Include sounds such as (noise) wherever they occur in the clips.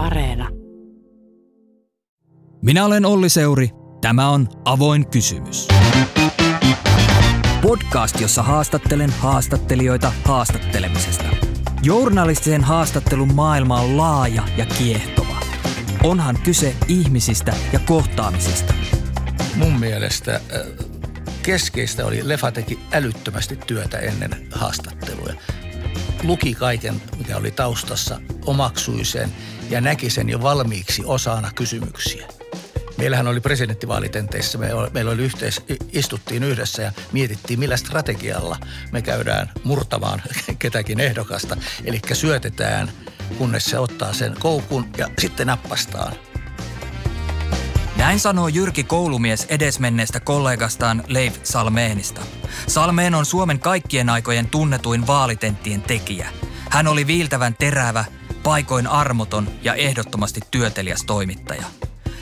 Areena. Minä olen Olli Seuri. Tämä on Avoin kysymys. Podcast, jossa haastattelen haastattelijoita haastattelemisesta. Journalistisen haastattelun maailma on laaja ja kiehtova. Onhan kyse ihmisistä ja kohtaamisista. Mun mielestä äh, keskeistä oli, Lefa teki älyttömästi työtä ennen haastatteluja. Luki kaiken, mikä oli taustassa, omaksui sen ja näki sen jo valmiiksi osana kysymyksiä. Meillähän oli presidenttivaalitenteissa, me, meillä oli yhteis, istuttiin yhdessä ja mietittiin, millä strategialla me käydään murtamaan (laughs) ketäkin ehdokasta. Eli syötetään, kunnes se ottaa sen koukun ja sitten nappastaan. Näin sanoo Jyrki Koulumies edesmenneestä kollegastaan Leif Salmeenista. Salmeen on Suomen kaikkien aikojen tunnetuin vaalitenttien tekijä. Hän oli viiltävän terävä, paikoin armoton ja ehdottomasti työteliäs toimittaja.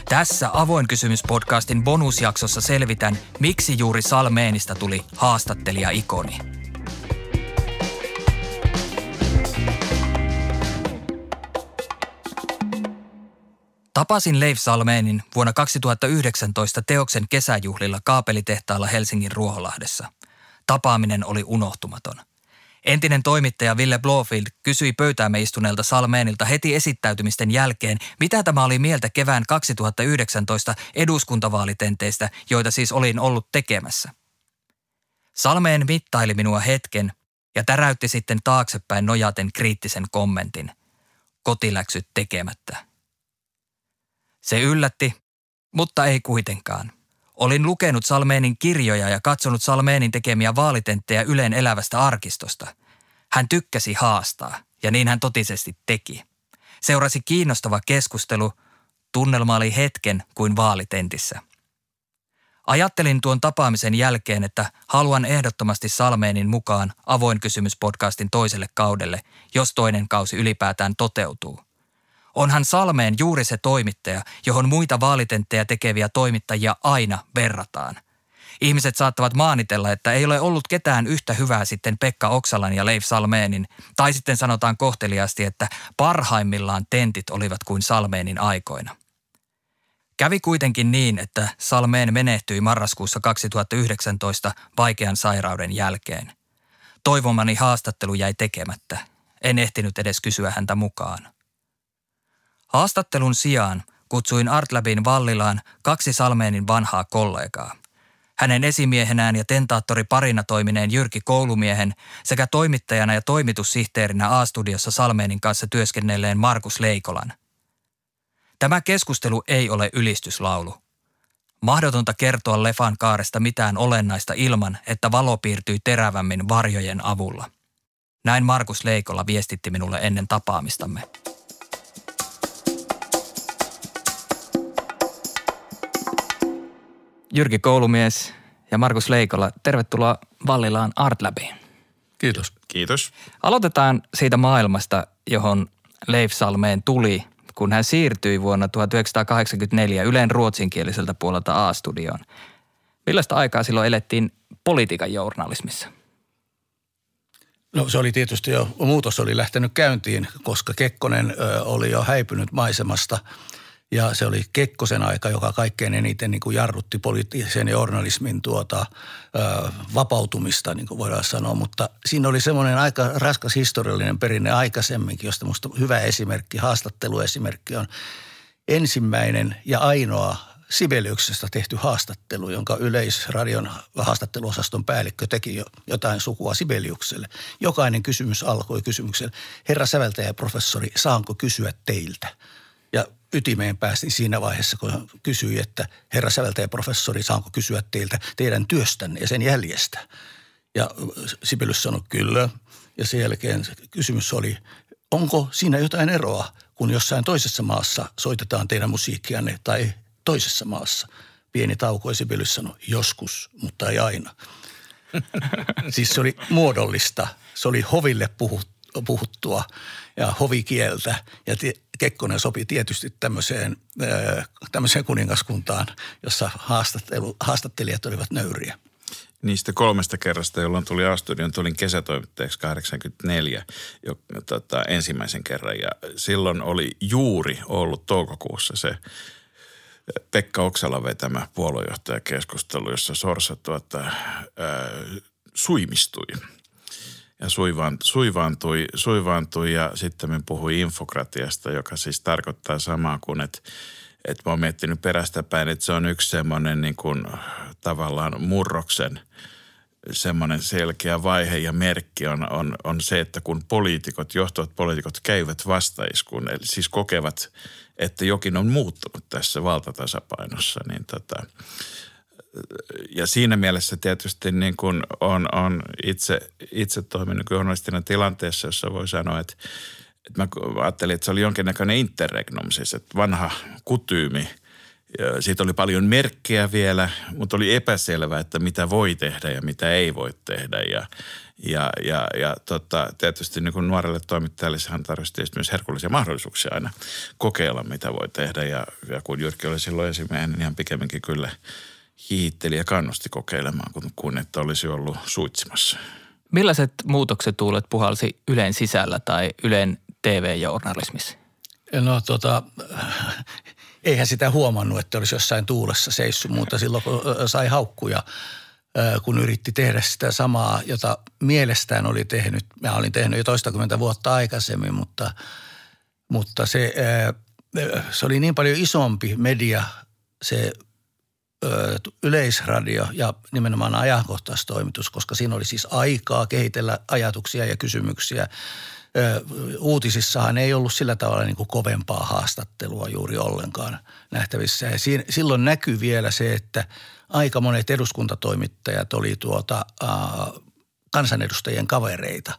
Tässä Avoin kysymys-podcastin bonusjaksossa selvitän, miksi juuri Salmeenista tuli haastattelija-ikoni. Tapasin Leif Salmeenin vuonna 2019 teoksen kesäjuhlilla kaapelitehtaalla Helsingin Ruoholahdessa. Tapaaminen oli unohtumaton. Entinen toimittaja Ville Blofield kysyi pöytäämme istuneelta Salmeenilta heti esittäytymisten jälkeen, mitä tämä oli mieltä kevään 2019 eduskuntavaalitenteistä, joita siis olin ollut tekemässä. Salmeen mittaili minua hetken ja täräytti sitten taaksepäin nojaten kriittisen kommentin. Kotiläksyt tekemättä. Se yllätti, mutta ei kuitenkaan. Olin lukenut Salmeenin kirjoja ja katsonut Salmeenin tekemiä vaalitenttejä Ylen elävästä arkistosta. Hän tykkäsi haastaa, ja niin hän totisesti teki. Seurasi kiinnostava keskustelu. Tunnelma oli hetken kuin vaalitentissä. Ajattelin tuon tapaamisen jälkeen, että haluan ehdottomasti Salmeenin mukaan avoin kysymys podcastin toiselle kaudelle, jos toinen kausi ylipäätään toteutuu. Onhan Salmeen juuri se toimittaja, johon muita vaalitenttejä tekeviä toimittajia aina verrataan. Ihmiset saattavat maanitella, että ei ole ollut ketään yhtä hyvää sitten Pekka Oksalan ja Leif Salmeenin, tai sitten sanotaan kohteliasti, että parhaimmillaan tentit olivat kuin Salmeenin aikoina. Kävi kuitenkin niin, että Salmeen menehtyi marraskuussa 2019 vaikean sairauden jälkeen. Toivomani haastattelu jäi tekemättä. En ehtinyt edes kysyä häntä mukaan. Haastattelun sijaan kutsuin Artlabin Vallilaan kaksi Salmeenin vanhaa kollegaa. Hänen esimiehenään ja tentaattori parina toimineen Jyrki Koulumiehen sekä toimittajana ja toimitussihteerinä A-studiossa Salmeenin kanssa työskennelleen Markus Leikolan. Tämä keskustelu ei ole ylistyslaulu. Mahdotonta kertoa Lefan kaaresta mitään olennaista ilman, että valo piirtyi terävämmin varjojen avulla. Näin Markus Leikola viestitti minulle ennen tapaamistamme. Jyrki Koulumies ja Markus Leikola, tervetuloa Vallilaan Art Labiin. Kiitos. Kiitos. Aloitetaan siitä maailmasta, johon Leif Salmeen tuli, kun hän siirtyi vuonna 1984 Ylen ruotsinkieliseltä puolelta A-studioon. Millaista aikaa silloin elettiin politiikan journalismissa? No se oli tietysti jo, muutos oli lähtenyt käyntiin, koska Kekkonen ö, oli jo häipynyt maisemasta – ja se oli Kekkosen aika, joka kaikkein eniten niin kuin jarrutti poliittisen journalismin tuota, ö, vapautumista, niin kuin voidaan sanoa. Mutta siinä oli semmoinen aika raskas historiallinen perinne aikaisemminkin, josta minusta hyvä esimerkki, haastatteluesimerkki on ensimmäinen ja ainoa Sibeliuksesta tehty haastattelu, jonka Yleisradion haastatteluosaston päällikkö teki jo jotain sukua Sibeliukselle. Jokainen kysymys alkoi kysymyksellä, herra säveltäjä professori, saanko kysyä teiltä? Ytimeen päästiin siinä vaiheessa, kun kysyi, että herra säveltäjä professori, saanko kysyä teiltä teidän työstänne ja sen jäljestä? Ja Sibelius sanoi kyllä. Ja sen jälkeen kysymys oli, onko siinä jotain eroa, kun jossain toisessa maassa soitetaan teidän musiikkianne tai toisessa maassa? Pieni tauko ja Sibelius sanoi, joskus, mutta ei aina. (laughs) siis se oli muodollista. Se oli hoville puhuttua ja hovikieltä. Ja Kekkonen sopi tietysti tämmöiseen, tämmöiseen kuningaskuntaan, jossa haastattelu, haastattelijat olivat nöyriä. niistä kolmesta kerrasta, jolloin tuli A-studion, tulin kesätoimittajaksi 84 jo, tota, ensimmäisen kerran. Ja silloin oli juuri ollut toukokuussa se Pekka Oksala vetämä puoluejohtajakeskustelu, jossa Sorsa tuota, ää, suimistui ja suivaan, suivaantui, suivaantui ja sitten me puhui infokratiasta, joka siis tarkoittaa samaa kuin, että että mä oon miettinyt perästä päin, että se on yksi semmoinen niin kuin, tavallaan murroksen semmoinen selkeä vaihe ja merkki on, on, on se, että kun poliitikot, johtavat poliitikot käyvät vastaiskuun, eli siis kokevat, että jokin on muuttunut tässä valtatasapainossa, niin tota, ja siinä mielessä tietysti niin kuin on, on itse, itse toiminut journalistina tilanteessa, jossa voi sanoa, että, että mä ajattelin, että se oli jonkinnäköinen interregnum, siis että vanha kutyymi. Ja siitä oli paljon merkkejä vielä, mutta oli epäselvää, että mitä voi tehdä ja mitä ei voi tehdä. Ja, ja, ja, ja tota, tietysti niin kuin nuorelle toimittajalle sehän tarvitsi myös herkullisia mahdollisuuksia aina kokeilla, mitä voi tehdä. Ja, ja kun Jyrki oli silloin esimiehenä, niin ihan pikemminkin kyllä – hiitteli ja kannusti kokeilemaan, kun, kun että olisi ollut suitsimassa. Millaiset muutokset tuulet puhalsi Ylen sisällä tai Ylen TV-journalismissa? No tota, (laughs) eihän sitä huomannut, että olisi jossain tuulessa seissyt, mutta silloin kun sai haukkuja, kun yritti tehdä sitä samaa, jota mielestään oli tehnyt. Mä olin tehnyt jo toistakymmentä vuotta aikaisemmin, mutta, mutta se, se oli niin paljon isompi media, se yleisradio ja nimenomaan ajankohtaistoimitus, koska siinä oli siis aikaa kehitellä ajatuksia ja kysymyksiä. Uutisissahan ei ollut sillä tavalla niin kuin kovempaa haastattelua juuri ollenkaan nähtävissä. Ja silloin näkyy vielä se, että aika monet eduskuntatoimittajat oli tuota, äh, kansanedustajien kavereita.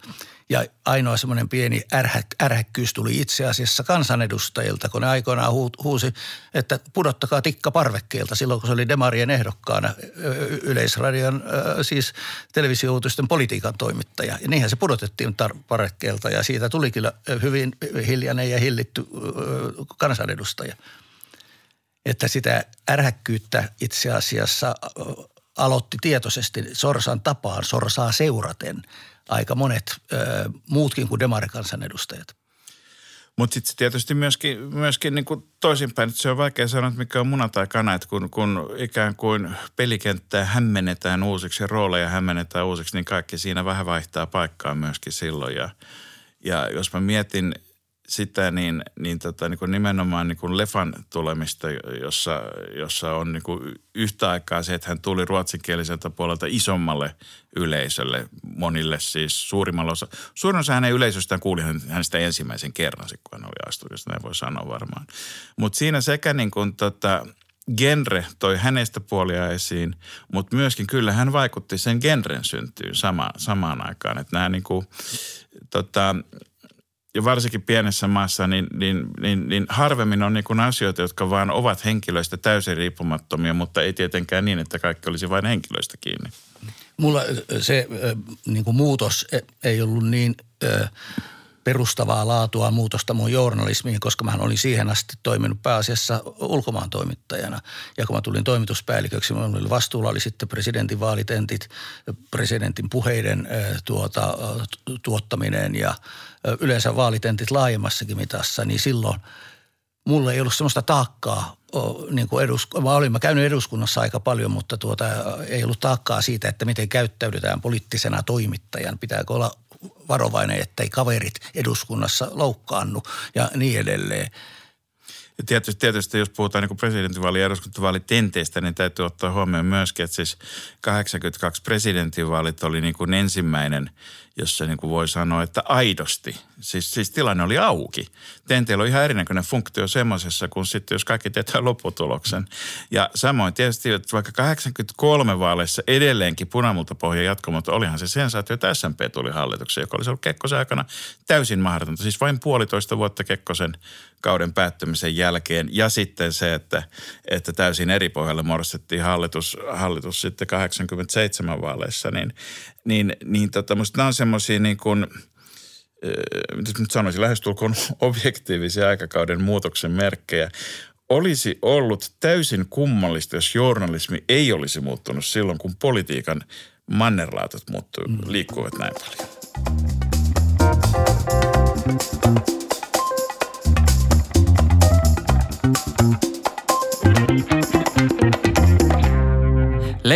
Ja ainoa semmoinen pieni ärhä, ärhäkkyys tuli itse asiassa kansanedustajilta, kun ne aikoinaan huusi, että pudottakaa tikka parvekkeelta silloin, kun se oli Demarien ehdokkaana Yleisradion, siis televisiouutisten politiikan toimittaja. Ja niinhän se pudotettiin parvekkeelta ja siitä tuli kyllä hyvin hiljainen ja hillitty kansanedustaja. Että sitä ärhäkkyyttä itse asiassa aloitti tietoisesti Sorsan tapaan, Sorsaa seuraten aika monet ö, muutkin kuin demarikansanedustajat. Mutta sitten tietysti myöskin, myöskin niin kuin toisinpäin, että se on vaikea sanoa, että mikä on muna tai kana, että kun, kun ikään kuin pelikenttää hämmennetään uusiksi ja rooleja hämmennetään uusiksi, niin kaikki siinä vähän vaihtaa paikkaa myöskin silloin. Ja, ja jos mä mietin sitä, niin, niin, tota, niin kuin nimenomaan niin kuin Lefan tulemista, jossa, jossa on niin kuin yhtä aikaa se, että hän tuli ruotsinkieliseltä puolelta isommalle yleisölle, monille siis suurimmalla osa. Suurin osa hänen yleisöstään kuuli hänestä ensimmäisen kerran, kun hän oli astudiossa, näin voi sanoa varmaan. Mutta siinä sekä niin kuin tota, genre toi hänestä puolia esiin, mutta myöskin kyllä hän vaikutti sen genren syntyyn sama, samaan aikaan. Että nämä niin kuin, tota, ja varsinkin pienessä maassa, niin, niin, niin, niin harvemmin on niin asioita, jotka vaan ovat henkilöistä täysin riippumattomia, mutta ei tietenkään niin, että kaikki olisi vain henkilöistä kiinni. Mulla se niin kuin muutos e, ei ollut niin perustavaa laatua muutosta mun journalismiin, koska mä olin siihen asti toiminut pääasiassa ulkomaan toimittajana. Ja kun mä tulin toimituspäälliköksi, mulla oli vastuulla oli sitten presidentin vaalitentit, presidentin puheiden tuota, tuottaminen ja yleensä vaalitentit laajemmassakin mitassa, niin silloin mulla ei ollut sellaista taakkaa niin kuin edus, mä olin mä käynyt eduskunnassa aika paljon, mutta tuota, ei ollut taakkaa siitä, että miten käyttäydytään poliittisena toimittajan. Pitääkö olla varovainen, ettei kaverit eduskunnassa loukkaannu ja niin edelleen. Ja tietysti, tietysti jos puhutaan niin presidentinvaali- ja eduskuntavaalitenteistä, niin täytyy ottaa huomioon myöskin, että siis 82 presidentinvaalit oli niin kuin ensimmäinen, jossa niin kuin voi sanoa, että aidosti, siis, siis tilanne oli auki. Tenteillä on ihan erinäköinen funktio semmoisessa, kun sitten jos kaikki tietää lopputuloksen. Ja samoin tietysti, että vaikka 83 vaaleissa edelleenkin punamultapohja jatkoi, mutta olihan se sensaatio, että SMP tuli hallitukseen, joka olisi ollut Kekkosen aikana täysin mahdotonta. Siis vain puolitoista vuotta Kekkosen kauden päättymisen jälkeen ja sitten se, että, että täysin eri pohjalle muodostettiin hallitus, hallitus sitten 87 vaaleissa, niin, niin, niin tota, musta nämä on semmoisia niin kuin, mitä nyt sanoisin, lähestulkoon (laughs) objektiivisia aikakauden muutoksen merkkejä. olisi ollut täysin kummallista, jos journalismi ei olisi muuttunut silloin, kun politiikan mannerlaatat muuttuu, mm. liikkuvat näin paljon.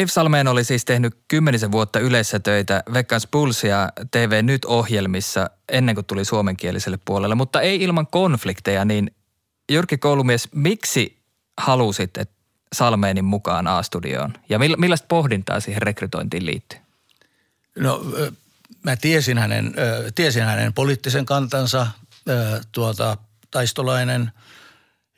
Leif Salmeen oli siis tehnyt kymmenisen vuotta yleisessä töitä Vekkans Pulsia TV Nyt-ohjelmissa ennen kuin tuli suomenkieliselle puolelle, mutta ei ilman konflikteja, niin Jyrki Koulumies, miksi halusit että Salmeenin mukaan A-studioon ja millaista pohdintaa siihen rekrytointiin liittyy? No mä tiesin hänen, tiesin hänen poliittisen kantansa, tuota, taistolainen –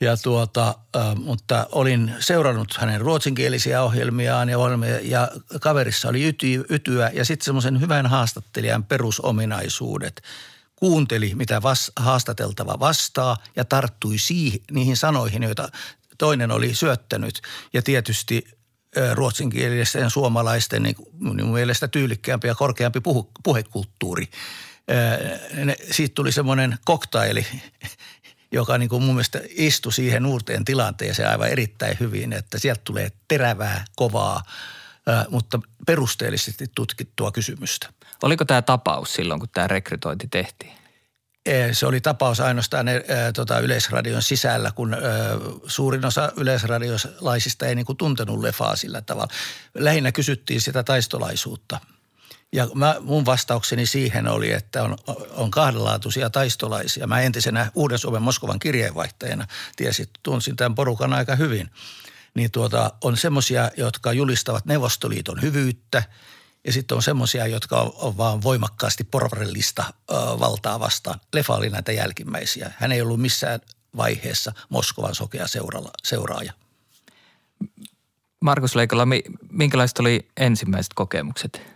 ja tuota, mutta olin seurannut hänen ruotsinkielisiä ohjelmiaan ja, ja kaverissa oli yti, ytyä ja sitten semmoisen hyvän haastattelijan perusominaisuudet. Kuunteli, mitä vas, haastateltava vastaa ja tarttui siihen, niihin sanoihin, joita toinen oli syöttänyt. Ja tietysti ruotsinkielisten suomalaisten niin minun mielestä tyylikkäämpi ja korkeampi puhu, puhekulttuuri. Siitä tuli semmoinen koktaili joka niin kuin mun mielestä istui siihen uuteen tilanteeseen aivan erittäin hyvin, että sieltä tulee terävää, kovaa, mutta perusteellisesti tutkittua kysymystä. Oliko tämä tapaus silloin, kun tämä rekrytointi tehtiin? Se oli tapaus ainoastaan ää, tota, Yleisradion sisällä, kun ää, suurin osa yleisradiolaisista ei niin kuin tuntenut lefaa sillä tavalla. Lähinnä kysyttiin sitä taistolaisuutta – ja mä, mun vastaukseni siihen oli, että on, on kahdenlaatuisia taistolaisia. Mä entisenä Uuden Suomen Moskovan kirjeenvaihtajana tiesin, tunsin tämän porukan aika hyvin. Niin tuota, on semmoisia, jotka julistavat Neuvostoliiton hyvyyttä ja sitten on semmoisia, jotka on, on vaan voimakkaasti porvarillista ö, valtaa vastaan. Lefa oli näitä jälkimmäisiä. Hän ei ollut missään vaiheessa Moskovan sokea seurala, seuraaja. Markus Leikola, minkälaiset oli ensimmäiset kokemukset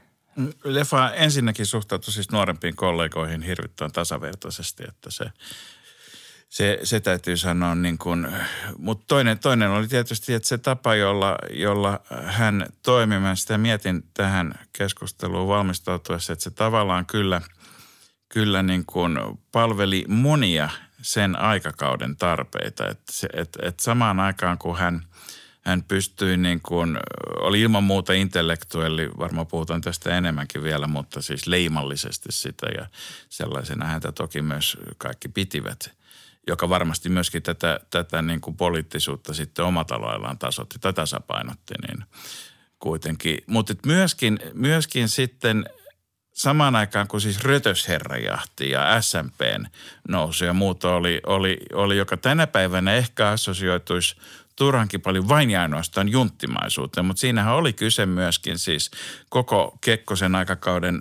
Leffa ensinnäkin suhtautui siis nuorempiin kollegoihin hirvittävän tasavertaisesti, että se, se, se täytyy sanoa niin kuin, mutta toinen, toinen oli tietysti, että se tapa, jolla, jolla hän toimi, mä sitä mietin tähän keskusteluun valmistautuessa, että se tavallaan kyllä, kyllä niin kuin palveli monia sen aikakauden tarpeita, että, se, että, että samaan aikaan kun hän – hän pystyi niin kuin, oli ilman muuta intellektuelli, varmaan puhutaan tästä enemmänkin vielä, mutta siis leimallisesti sitä ja sellaisena häntä toki myös kaikki pitivät, joka varmasti myöskin tätä, tätä niin kuin poliittisuutta sitten omalla laillaan tasoitti tai tasapainotti, niin kuitenkin. Mutta myöskin, myöskin sitten samaan aikaan, kun siis Rötösherrajahti ja SMPn nousu ja muuta oli, oli, oli, joka tänä päivänä ehkä assosioituisi turhankin paljon vain ja ainoastaan junttimaisuuteen, mutta siinähän oli kyse myöskin siis koko Kekkosen aikakauden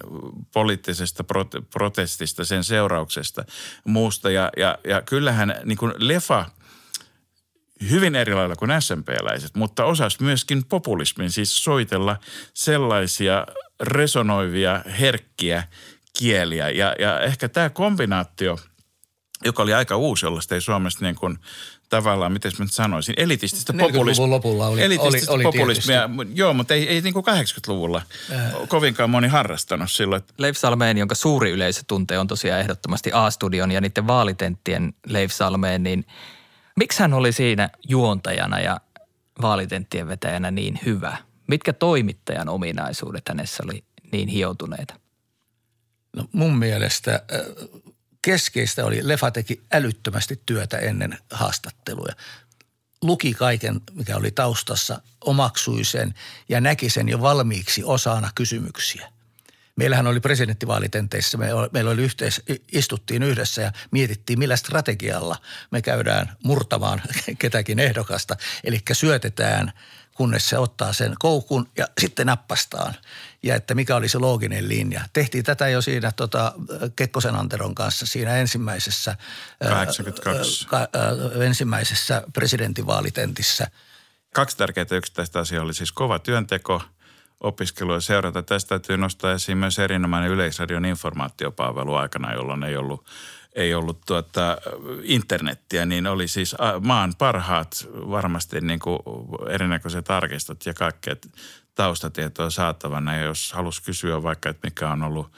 poliittisesta protestista, sen seurauksesta muusta. Ja, ja, ja kyllähän niin kuin Lefa hyvin eri lailla kuin SMP-läiset, mutta osas myöskin populismin, siis soitella sellaisia resonoivia, herkkiä kieliä. Ja, ja ehkä tämä kombinaatio – joka oli aika uusi, jollaista ei Suomessa niin kuin tavallaan, miten mä nyt sanoisin, elitististä populismia. lopulla oli, elitististä oli, oli populismia, joo, mutta ei, ei niin kuin 80-luvulla äh. kovinkaan moni harrastanut silloin. Leif Salmeen, jonka suuri yleisö tuntee, on tosiaan ehdottomasti A-studion ja niiden vaalitenttien Leif Salmeen, niin miksi hän oli siinä juontajana ja vaalitenttien vetäjänä niin hyvä? Mitkä toimittajan ominaisuudet hänessä oli niin hioutuneita? No mun mielestä äh, keskeistä oli, Lefa teki älyttömästi työtä ennen haastatteluja. Luki kaiken, mikä oli taustassa, omaksui sen ja näki sen jo valmiiksi osana kysymyksiä. Meillähän oli presidenttivaalitenteissa, meillä oli yhteis, istuttiin yhdessä ja mietittiin, millä strategialla me käydään murtamaan (laughs) ketäkin ehdokasta. Eli syötetään kunnes se ottaa sen koukun ja sitten nappastaan. Ja että mikä oli se looginen linja. Tehtiin tätä jo siinä tota, Kekkosen Anteron kanssa siinä ensimmäisessä, 82. Ää, ää, ensimmäisessä presidentinvaalitentissä. Kaksi tärkeää yksittäistä asiaa oli siis kova työnteko, opiskelu ja seurata. Tästä täytyy nostaa esiin myös erinomainen Yleisradion informaatiopalvelu aikana, jolloin ei ollut – ei ollut tuota, internettiä, niin oli siis maan parhaat varmasti niin kuin erinäköiset arkistot ja kaikkea taustatietoa saatavana. Ja jos halusi kysyä vaikka, että mikä on ollut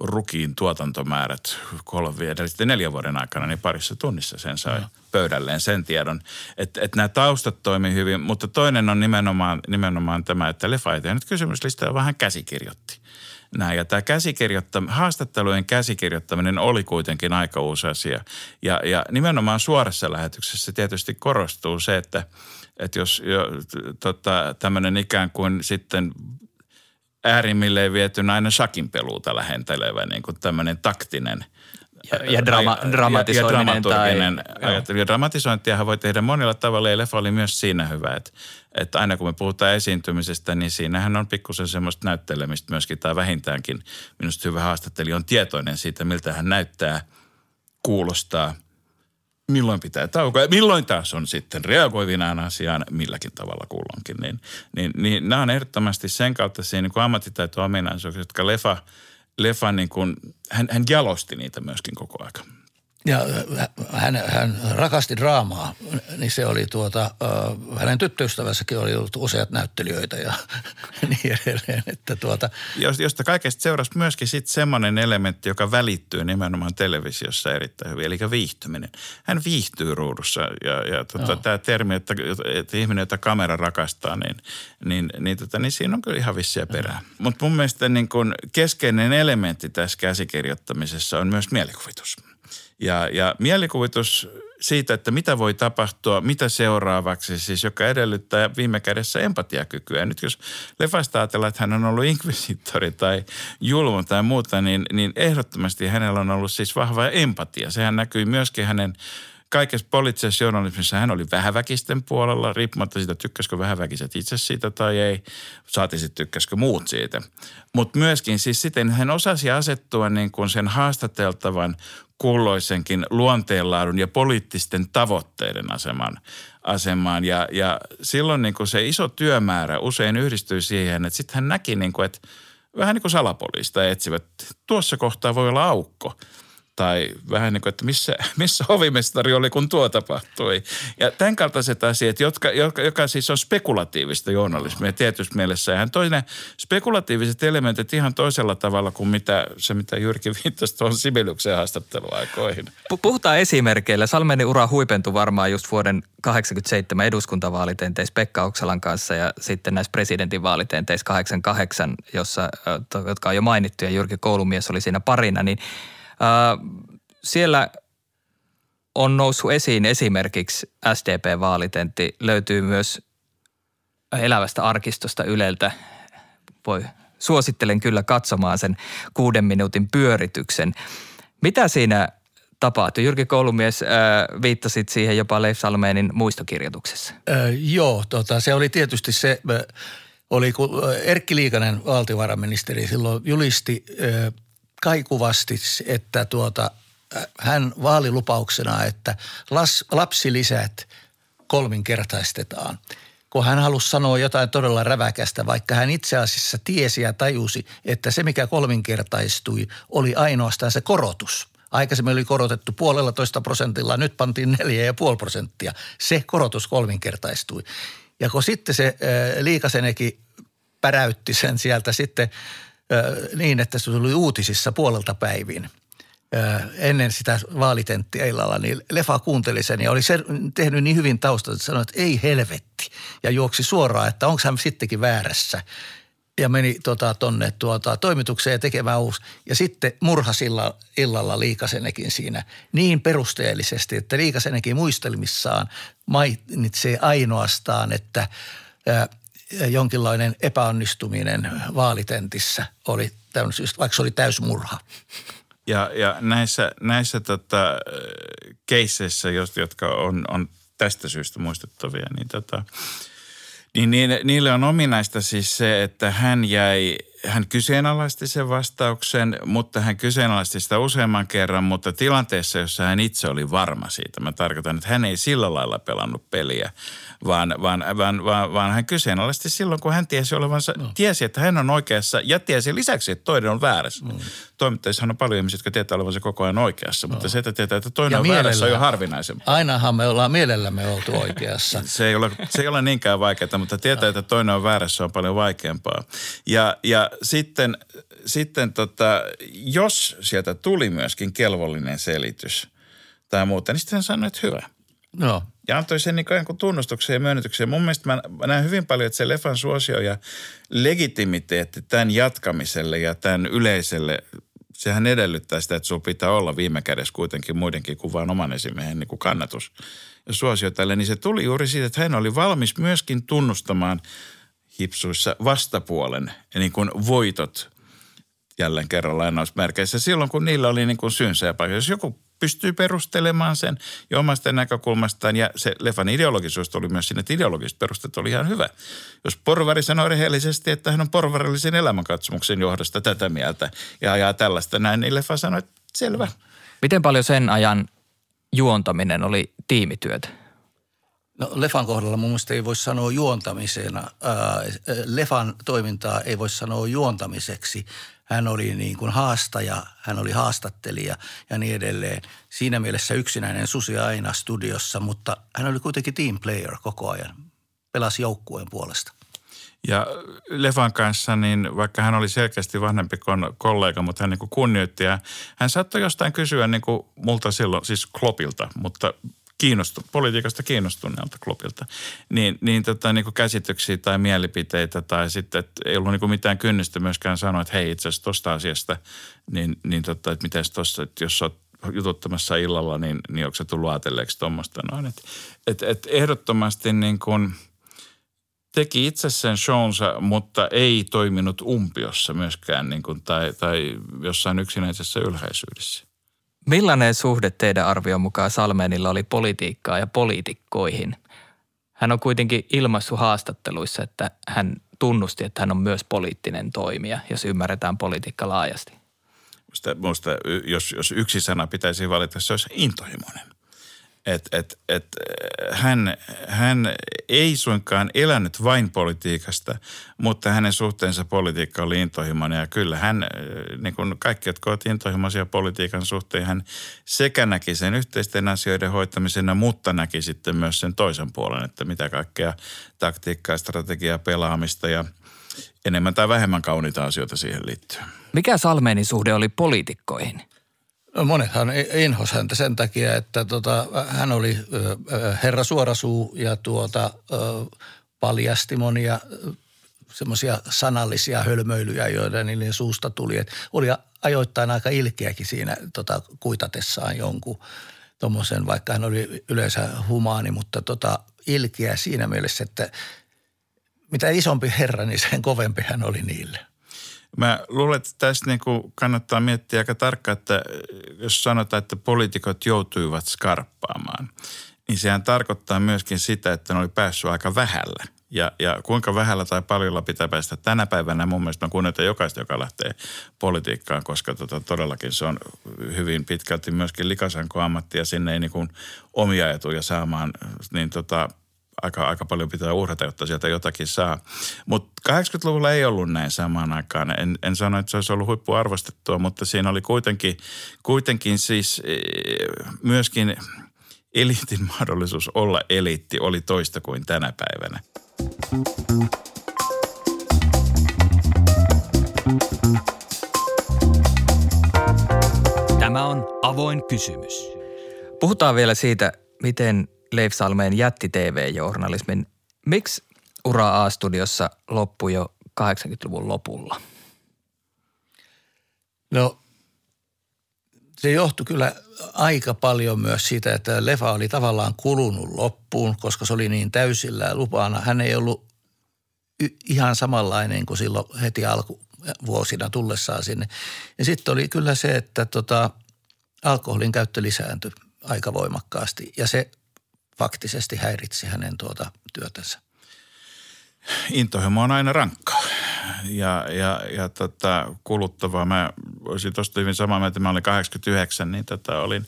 rukiin tuotantomäärät kolme, sitten neljän vuoden aikana, niin parissa tunnissa sen sai no. pöydälleen sen tiedon. Että et nämä taustat toimii hyvin, mutta toinen on nimenomaan, nimenomaan tämä, että Lefa ei tehnyt kysymyslistaa, vaan hän käsikirjoitti näin. Ja tämä käsikirjoittaminen, haastattelujen käsikirjoittaminen oli kuitenkin aika uusi asia. Ja, ja nimenomaan suorassa lähetyksessä tietysti korostuu se, että, että jos jo, tota, tämmöinen ikään kuin sitten äärimmilleen viety aina peluuta lähentelevä niin kuin tämmöinen taktinen – ja, ja drama, dramatisoiminen. Ja, ja tai, Ja dramatisointiahan voi tehdä monilla tavalla ja leffa oli myös siinä hyvä, että, että aina kun me puhutaan esiintymisestä, niin siinähän on pikkusen semmoista näyttelemistä myöskin tai vähintäänkin minusta hyvä haastattelija on tietoinen siitä, miltä hän näyttää, kuulostaa – milloin pitää taukoa ja milloin taas on sitten reagoivinaan asiaan milläkin tavalla kulloinkin. Niin, niin, niin nämä on ehdottomasti sen kaltaisia niin ammattitaito-ominaisuuksia, jotka Lefa, Lefa niin kuin, hän, hän jalosti niitä myöskin koko ajan. Ja äh, hän, hän rakasti draamaa, niin se oli tuota, äh, hänen tyttöystävässäkin oli ollut useat näyttelijöitä ja (laughs) niin edelleen. Että tuota. Josta kaikesta seurasi myöskin sitten semmoinen elementti, joka välittyy nimenomaan televisiossa erittäin hyvin, eli viihtyminen. Hän viihtyy ruudussa ja, ja tuota, no. tämä termi, että, että ihminen, jota kamera rakastaa, niin, niin, niin, tota, niin siinä on kyllä ihan vissiä perää. No. Mutta mun mielestä niin kun keskeinen elementti tässä käsikirjoittamisessa on myös mielikuvitus. Ja, ja mielikuvitus siitä, että mitä voi tapahtua, mitä seuraavaksi, siis joka edellyttää viime kädessä empatiakykyä. Nyt jos Lefasta ajatellaan, että hän on ollut inkvisiittori tai julmo tai muuta, niin, niin ehdottomasti hänellä on ollut siis vahva empatia. Sehän näkyy myöskin hänen kaikessa poliittisessa journalismissa hän oli vähäväkisten puolella, riippumatta siitä, tykkäskö vähäväkiset itse siitä tai ei, saati sitten tykkäskö muut siitä. Mutta myöskin siis siten hän osasi asettua niin kuin sen haastateltavan kulloisenkin luonteenlaadun ja poliittisten tavoitteiden aseman, asemaan. Ja, ja silloin niin kuin se iso työmäärä usein yhdistyi siihen, että sitten hän näki, niin kuin, että vähän niin kuin salapoliista etsivät, tuossa kohtaa voi olla aukko – tai vähän niin kuin, että missä, (laughs) missä hovimestari oli, kun tuo tapahtui. Ja tämän kaltaiset asiat, jotka, joka, joka siis on spekulatiivista journalismia tietysti mielessä. Ja toinen spekulatiiviset elementit ihan toisella tavalla kuin mitä, se, mitä Jyrki viittasi tuohon Sibeliuksen haastatteluaikoihin. Puhutaan esimerkkeillä. Salmenin ura huipentui varmaan just vuoden 87 eduskuntavaalitenteissa Pekka Oksalan kanssa ja sitten näissä presidentinvaalitenteissä 88, jossa, jotka on jo mainittu ja Jyrki Koulumies oli siinä parina, niin – siellä on noussut esiin esimerkiksi SDP-vaalitentti, löytyy myös elävästä arkistosta Yleltä. Voi, suosittelen kyllä katsomaan sen kuuden minuutin pyörityksen. Mitä siinä tapahtui? Jyrki Koulumies, äh, viittasit siihen jopa Leif Salmeenin muistokirjoituksessa. Äh, joo, tota, se oli tietysti se, äh, oli kun Erkki Liikanen valtiovarainministeri silloin julisti äh, kaikuvasti, että tuota, hän vaalilupauksena, että las, lapsilisät kolminkertaistetaan kun hän halusi sanoa jotain todella räväkästä, vaikka hän itse asiassa tiesi ja tajusi, että se mikä kolminkertaistui oli ainoastaan se korotus. Aikaisemmin oli korotettu puolella toista prosentilla, nyt pantiin neljä ja puoli prosenttia. Se korotus kolminkertaistui. Ja kun sitten se Liikasenekin päräytti sen sieltä sitten – niin, että se tuli uutisissa puolelta päivin ennen sitä vaalitenttiä illalla, niin Lefa kuunteli sen ja oli se, tehnyt niin hyvin taustat, että sanoi, että ei helvetti. Ja juoksi suoraan, että onko hän sittenkin väärässä. Ja meni tota, tonne tuota, toimitukseen tekemään uusi. Ja sitten murhasilla illalla Liikasenekin siinä niin perusteellisesti, että Liikasenekin muistelmissaan mainitsee ainoastaan, että jonkinlainen epäonnistuminen vaalitentissä oli tämmöistä, vaikka se oli täysmurha. Ja, ja näissä, näissä tota, keisseissä, jotka on, on tästä syystä muistettavia, niin, tota, niin niille, niille on ominaista siis se, että hän jäi, hän kyseenalaisti sen vastauksen, mutta hän kyseenalaisti sitä useamman kerran, mutta tilanteessa, jossa hän itse oli varma siitä. Mä tarkoitan, että hän ei sillä lailla pelannut peliä, vaan, vaan, vaan, vaan, vaan hän kyseenalaisti silloin, kun hän tiesi olevansa, no. tiesi, että hän on oikeassa ja tiesi lisäksi, että toinen on väärässä. No. Toimittajissahan on paljon ihmisiä, jotka tietää olevansa koko ajan oikeassa, no. mutta se, että tietää, että toinen ja on väärässä on jo harvinaisempaa. Ainahan me ollaan mielellämme oltu oikeassa. (laughs) se, ei ole, se ei ole niinkään vaikeaa, mutta tietää, no. että toinen on väärässä on paljon vaikeampaa. Ja, ja sitten sitten tota, jos sieltä tuli myöskin kelvollinen selitys tai muuta, niin sitten hän sanoi, että hyvä. No. Ja antoi sen niin kuin tunnustuksen ja myönnytyksen. Mun mielestä mä, mä näen hyvin paljon, että se leffan suosio ja legitimiteetti tämän jatkamiselle ja tämän yleiselle, sehän edellyttää sitä, että sulla pitää olla viime kädessä kuitenkin muidenkin kuin vain oman esimiehen niin kuin kannatus ja suosio tälle. Niin se tuli juuri siitä, että hän oli valmis myöskin tunnustamaan hipsuissa vastapuolen niin kuin voitot jälleen kerran lainausmerkeissä silloin, kun niillä oli niin kuin syynsä ja paikka. Jos joku pystyy perustelemaan sen jo omasta näkökulmastaan ja se leffan ideologisuus oli myös sinne, että ideologiset perusteet oli ihan hyvä. Jos porvari sanoi rehellisesti, että hän on porvarillisen elämänkatsomuksen johdosta tätä mieltä ja ajaa tällaista näin, niin leffa sanoi, että selvä. Miten paljon sen ajan juontaminen oli tiimityötä? No Lefan kohdalla mun mielestä ei voi sanoa juontamisena. Lefan toimintaa ei voi sanoa juontamiseksi. Hän oli niin kuin haastaja, hän oli haastattelija ja niin edelleen. Siinä mielessä yksinäinen susi aina studiossa, mutta hän oli kuitenkin team player koko ajan. Pelasi joukkueen puolesta. Ja Lefan kanssa, niin vaikka hän oli selkeästi vanhempi kollega, mutta hän niin kunnioitti ja hän saattoi jostain kysyä niin kuin multa silloin, siis Klopilta, mutta kiinnostu, politiikasta kiinnostuneelta klubilta, niin, niin, tota, niin kuin käsityksiä tai mielipiteitä tai sitten, että ei ollut niin kuin mitään kynnystä myöskään sanoa, että hei itse asiassa tuosta asiasta, niin, niin tota, että miten tuossa, että jos olet jututtamassa illalla, niin, niin onko se tullut ajatelleeksi tuommoista noin. Että et, et ehdottomasti niin kuin teki itse sen shownsa, mutta ei toiminut umpiossa myöskään niin kuin, tai, tai jossain yksinäisessä ylhäisyydessä. Millainen suhde teidän arvion mukaan Salmenilla oli politiikkaa ja poliitikkoihin? Hän on kuitenkin ilmaissut haastatteluissa, että hän tunnusti, että hän on myös poliittinen toimija, jos ymmärretään politiikka laajasti. Musta, musta jos, jos yksi sana pitäisi valita, se olisi intohimoinen että et, et, hän, hän ei suinkaan elänyt vain politiikasta, mutta hänen suhteensa politiikka oli intohimoinen. Ja kyllä hän, niin kuin kaikki, jotka ovat intohimoisia politiikan suhteen, hän sekä näki sen yhteisten asioiden hoitamisena, mutta näki sitten myös sen toisen puolen, että mitä kaikkea taktiikkaa, strategiaa, pelaamista ja enemmän tai vähemmän kauniita asioita siihen liittyy. Mikä Salmeenin suhde oli poliitikkoihin? Monethan inhos häntä sen takia, että tota, hän oli herra suorasuu ja tuota, paljasti monia semmoisia sanallisia hölmöilyjä, joita niiden suusta tuli. Et oli ajoittain aika ilkeäkin siinä tota, kuitatessaan jonkun tuommoisen, vaikka hän oli yleensä humaani, mutta tota, ilkeä siinä mielessä, että mitä isompi herra, niin sen kovempi hän oli niille. Mä luulen, että tässä niin kuin kannattaa miettiä aika tarkkaan, että jos sanotaan, että poliitikot joutuivat skarppaamaan, niin sehän tarkoittaa myöskin sitä, että ne oli päässyt aika vähällä. Ja, ja kuinka vähällä tai paljolla pitää päästä tänä päivänä, mun mielestä mä kunnioitan jokaista, joka lähtee politiikkaan, koska tota, todellakin se on hyvin pitkälti myöskin likasanko ammatti ja sinne ei niin kuin omia etuja saamaan, niin tota, aika, aika paljon pitää uhrata, jotta sieltä jotakin saa. Mutta 80-luvulla ei ollut näin samaan aikaan. En, en sano, että se olisi ollut huippuarvostettua, mutta siinä oli kuitenkin, kuitenkin siis e, myöskin eliitin mahdollisuus olla eliitti oli toista kuin tänä päivänä. Tämä on avoin kysymys. Puhutaan vielä siitä, miten Leif Salmeen jätti TV-journalismin. Miksi ura A-studiossa loppui jo 80-luvun lopulla? No se johtui kyllä aika paljon myös siitä, että Lefa oli tavallaan kulunut loppuun, koska se oli niin täysillä lupana. Hän ei ollut y- ihan samanlainen kuin silloin heti alkuvuosina tullessaan sinne. Ja sitten oli kyllä se, että tota, alkoholin käyttö lisääntyi aika voimakkaasti ja se faktisesti häiritsi hänen tuota työtänsä? Intohimo on aina rankkaa ja, ja, ja tota, kuluttavaa. Mä olisin tuosta hyvin samaa mieltä, mä olin 89, niin tota olin,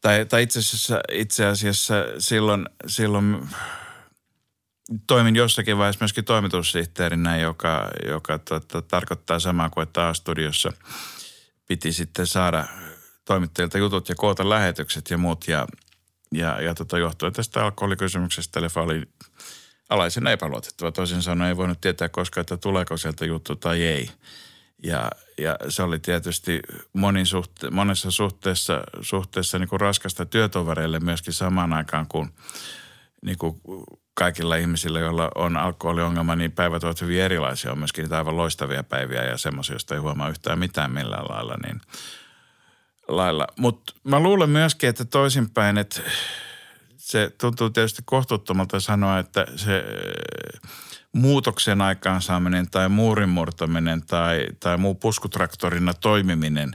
tai, tai itse, asiassa, itse asiassa silloin, silloin toimin jossakin vaiheessa myöskin toimitussihteerinä, joka, joka tota, tarkoittaa samaa kuin, että A-studiossa piti sitten saada toimittajilta jutut ja koota lähetykset ja muut. Ja, ja, ja tota, johtuen tästä alkoholikysymyksestä Lefa oli alaisen epäluotettava. Toisin sanoen ei voinut tietää koskaan, että tuleeko sieltä juttu tai ei. Ja, ja se oli tietysti monin suhte- monessa suhteessa, suhteessa niin kuin raskasta työtovereille myöskin samaan aikaan, kun niin kuin kaikilla ihmisillä, joilla on alkoholiongelma, niin päivät ovat hyvin erilaisia. On myöskin niitä aivan loistavia päiviä ja semmoisia, joista ei huomaa yhtään mitään millään lailla. Niin lailla. Mutta mä luulen myöskin, että toisinpäin, että se tuntuu tietysti kohtuuttomalta sanoa, että se muutoksen aikaansaaminen tai muurin murtaminen tai, tai muu puskutraktorina toimiminen,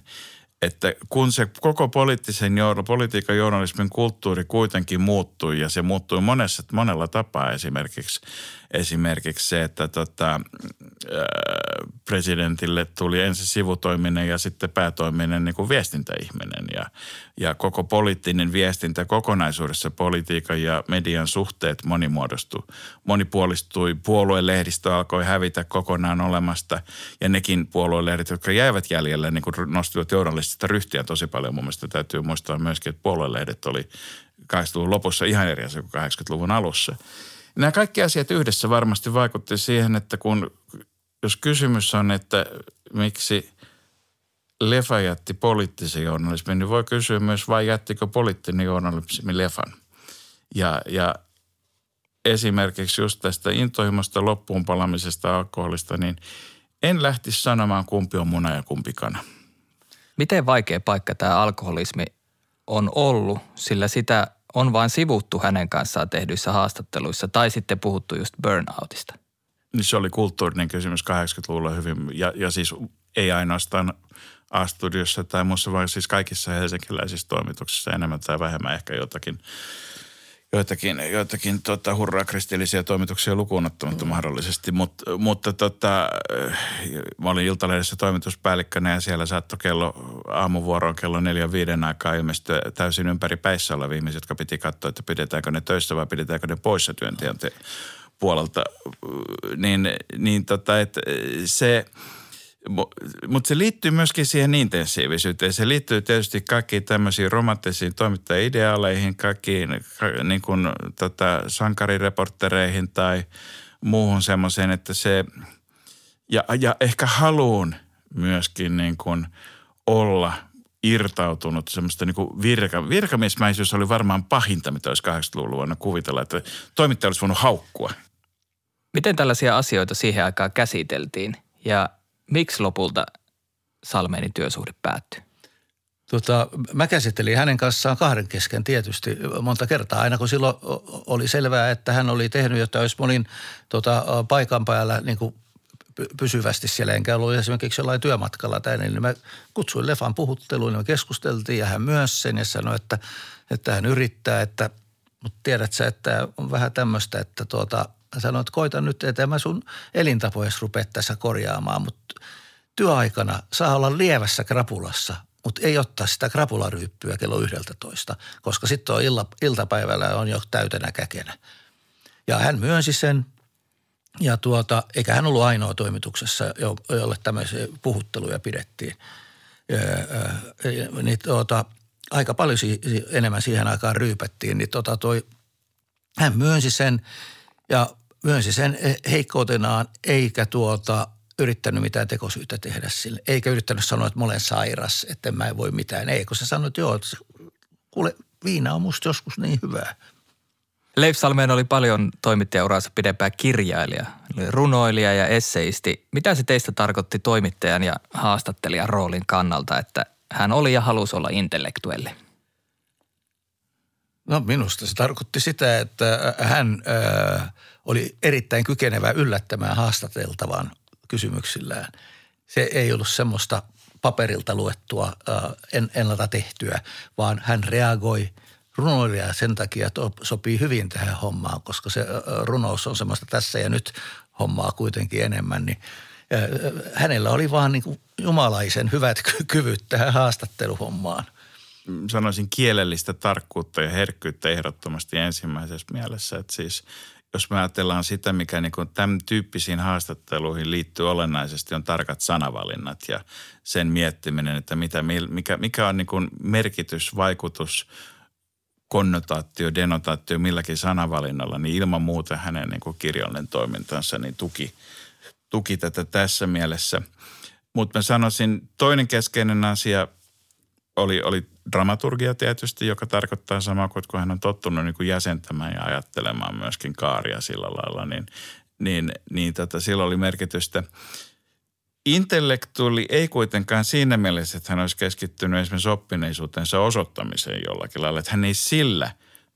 että kun se koko poliittisen, politiikan journalismin kulttuuri kuitenkin muuttui ja se muuttui monessa, monella tapaa esimerkiksi – esimerkiksi se, että tota, presidentille tuli ensin sivutoiminen ja sitten päätoiminen niin kuin viestintäihminen. Ja, ja koko poliittinen viestintä kokonaisuudessa politiikan ja median suhteet monimuodostui, monipuolistui, puoluelehdistö alkoi hävitä kokonaan olemasta ja nekin puoluelehdit, jotka jäivät jäljelle, niin kuin nostivat journalistista ryhtiä tosi paljon. Mun mielestä täytyy muistaa myöskin, että puoluelehdet oli 80-luvun lopussa ihan eri asia kuin 80-luvun alussa – Nämä kaikki asiat yhdessä varmasti vaikutti siihen, että kun, jos kysymys on, että miksi Lefa jätti poliittisen journalismin, niin voi kysyä myös, vai jättikö poliittinen journalismi Lefan. Ja, ja esimerkiksi just tästä intohimosta loppuun palamisesta alkoholista, niin en lähtisi sanomaan kumpi on muna ja kumpi kana. Miten vaikea paikka tämä alkoholismi on ollut, sillä sitä on vain sivuttu hänen kanssaan tehdyissä haastatteluissa tai sitten puhuttu just burnoutista? Niin se oli kulttuurinen kysymys 80-luvulla hyvin ja, ja siis ei ainoastaan A-studiossa tai muussa, vaan siis kaikissa helsinkiläisissä toimituksissa enemmän tai vähemmän ehkä jotakin – joitakin, joitakin tota, hurraa kristillisiä toimituksia lukuun ottamatta mm. mahdollisesti, Mut, mutta tota, mä olin Iltalehdessä toimituspäällikkönä ja siellä saattoi kello aamuvuoroon kello neljän viiden aikaa ilmestyä täysin ympäri päissä olevia ihmisiä, jotka piti katsoa, että pidetäänkö ne töissä vai pidetäänkö ne poissa työntekijän puolelta. Niin, niin tota, että se – mutta se liittyy myöskin siihen intensiivisyyteen. Se liittyy tietysti kaikkiin tämmöisiin romanttisiin toimittajaideaaleihin, kaikkiin niin kuin, tota, sankarireportereihin tai muuhun semmoiseen, että se, ja, ja ehkä haluun myöskin niin kuin olla irtautunut semmoista niin kuin virka, virkamiesmäisyys oli varmaan pahinta, mitä olisi 80-luvulla kuvitella, että toimittaja olisi voinut haukkua. Miten tällaisia asioita siihen aikaan käsiteltiin? Ja miksi lopulta Salmeenin työsuhde päättyi? Tota, mä käsittelin hänen kanssaan kahden kesken tietysti monta kertaa. Aina kun silloin oli selvää, että hän oli tehnyt jotain, jos mä olin tota, paikan päällä niin kuin pysyvästi siellä, enkä ollut esimerkiksi jollain työmatkalla tänne, niin mä kutsuin Lefan puhutteluun ja me keskusteltiin ja hän myös sen ja sanoi, että, että hän yrittää, että mutta tiedät sä, että on vähän tämmöistä, että tuota, Mä sanoin, että koita nyt, että mä sun elintapoja rupea tässä korjaamaan, mutta työaikana saa olla lievässä krapulassa, mutta ei ottaa sitä krapularyyppyä kello 11, koska sitten on illa, iltapäivällä on jo täytenä käkenä. Ja hän myönsi sen, ja tuota, eikä hän ollut ainoa toimituksessa, jolle tämmöisiä puhutteluja pidettiin. Ja, ja, niin tuota, aika paljon si, enemmän siihen aikaan ryypättiin, niin tuota toi, hän myönsi sen ja myönsi sen heikkoutenaan eikä tuota yrittänyt mitään tekosyytä tehdä sille. Eikä yrittänyt sanoa, että mä olen sairas, että mä en voi mitään. Ei, kun se sanoi, että joo, kuule, viina on musta joskus niin hyvää. Leif Salmeen oli paljon toimittajauraansa pidempää kirjailija, runoilija ja esseisti. Mitä se teistä tarkoitti toimittajan ja haastattelijan roolin kannalta, että hän oli ja halusi olla intellektuelli? No minusta se tarkoitti sitä, että hän äh, oli erittäin kykenevä yllättämään haastateltavan kysymyksillään. Se ei ollut semmoista paperilta luettua, en, ennalta tehtyä, vaan hän reagoi runoilija sen takia to, sopii hyvin tähän hommaan, koska se runous on semmoista tässä ja nyt hommaa kuitenkin enemmän, niin hänellä oli vaan niin kuin jumalaisen hyvät kyvyt tähän haastatteluhommaan sanoisin kielellistä tarkkuutta ja herkkyyttä ehdottomasti ensimmäisessä mielessä. Että siis jos me ajatellaan sitä, mikä niin kuin tämän tyyppisiin haastatteluihin liittyy olennaisesti, on tarkat sanavalinnat ja sen miettiminen, että mitä, mikä, mikä on niin kuin merkitys, vaikutus, konnotaatio, denotaatio milläkin sanavalinnalla, niin ilman muuta hänen niin kuin kirjallinen toimintansa niin tuki, tuki tätä tässä mielessä. Mutta mä sanoisin, toinen keskeinen asia oli, oli dramaturgia tietysti, joka tarkoittaa samaa kuin kun hän on tottunut niin kuin jäsentämään ja ajattelemaan myöskin kaaria sillä lailla, niin, niin, niin tota, sillä oli merkitystä. Intellektuaali ei kuitenkaan siinä mielessä, että hän olisi keskittynyt esimerkiksi oppineisuutensa osoittamiseen jollakin lailla, että hän ei sillä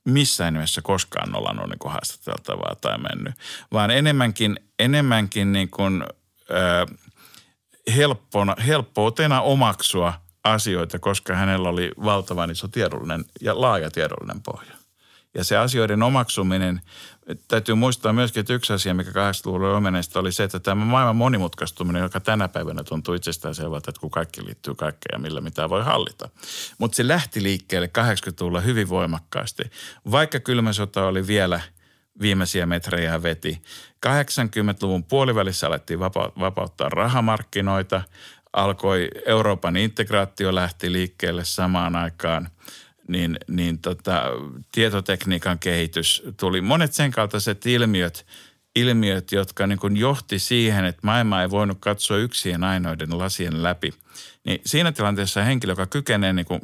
missään nimessä koskaan olla niin kuin haastateltavaa tai mennyt, vaan enemmänkin, enemmänkin niin kuin, äh, helppona, helppoutena omaksua asioita, koska hänellä oli valtavan iso tiedollinen ja laaja tiedollinen pohja. Ja se asioiden omaksuminen, täytyy muistaa myöskin, että yksi asia, mikä 80-luvulla omeneista oli se, että tämä maailman monimutkaistuminen, joka tänä päivänä tuntuu itsestään selvältä, että kun kaikki liittyy kaikkeen ja millä mitä voi hallita. Mutta se lähti liikkeelle 80-luvulla hyvin voimakkaasti. Vaikka kylmä sota oli vielä viimeisiä metrejä veti. 80-luvun puolivälissä alettiin vapauttaa rahamarkkinoita, alkoi Euroopan integraatio lähti liikkeelle samaan aikaan – niin, niin tota, tietotekniikan kehitys tuli. Monet sen kaltaiset ilmiöt, ilmiöt jotka niin kuin johti siihen, että maailma ei voinut katsoa yksien ainoiden lasien läpi. Niin siinä tilanteessa henkilö, joka kykenee niin kuin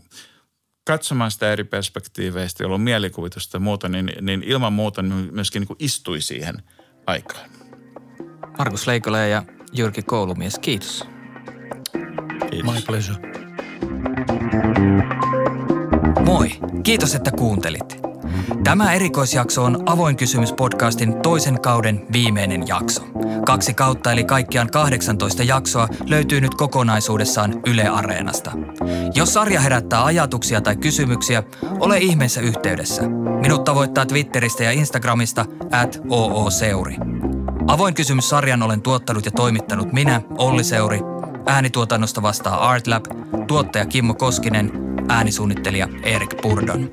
katsomaan sitä eri perspektiiveistä, jolla on mielikuvitusta ja muuta, niin, niin ilman muuta myöskin niin kuin istui siihen aikaan. Markus Leikola ja Jyrki Koulumies, kiitos. Kiitos. My pleasure. Moi, kiitos että kuuntelit. Tämä erikoisjakso on Avoin kysymys podcastin toisen kauden viimeinen jakso. Kaksi kautta eli kaikkiaan 18 jaksoa löytyy nyt kokonaisuudessaan Yle Areenasta. Jos sarja herättää ajatuksia tai kysymyksiä, ole ihmeessä yhteydessä. Minut tavoittaa Twitteristä ja Instagramista at ooseuri. Avoin kysymys sarjan olen tuottanut ja toimittanut minä, Olli Seuri. Äänituotannosta vastaa Artlab, tuottaja Kimmo Koskinen – äänisuunnittelija Erik Purdon.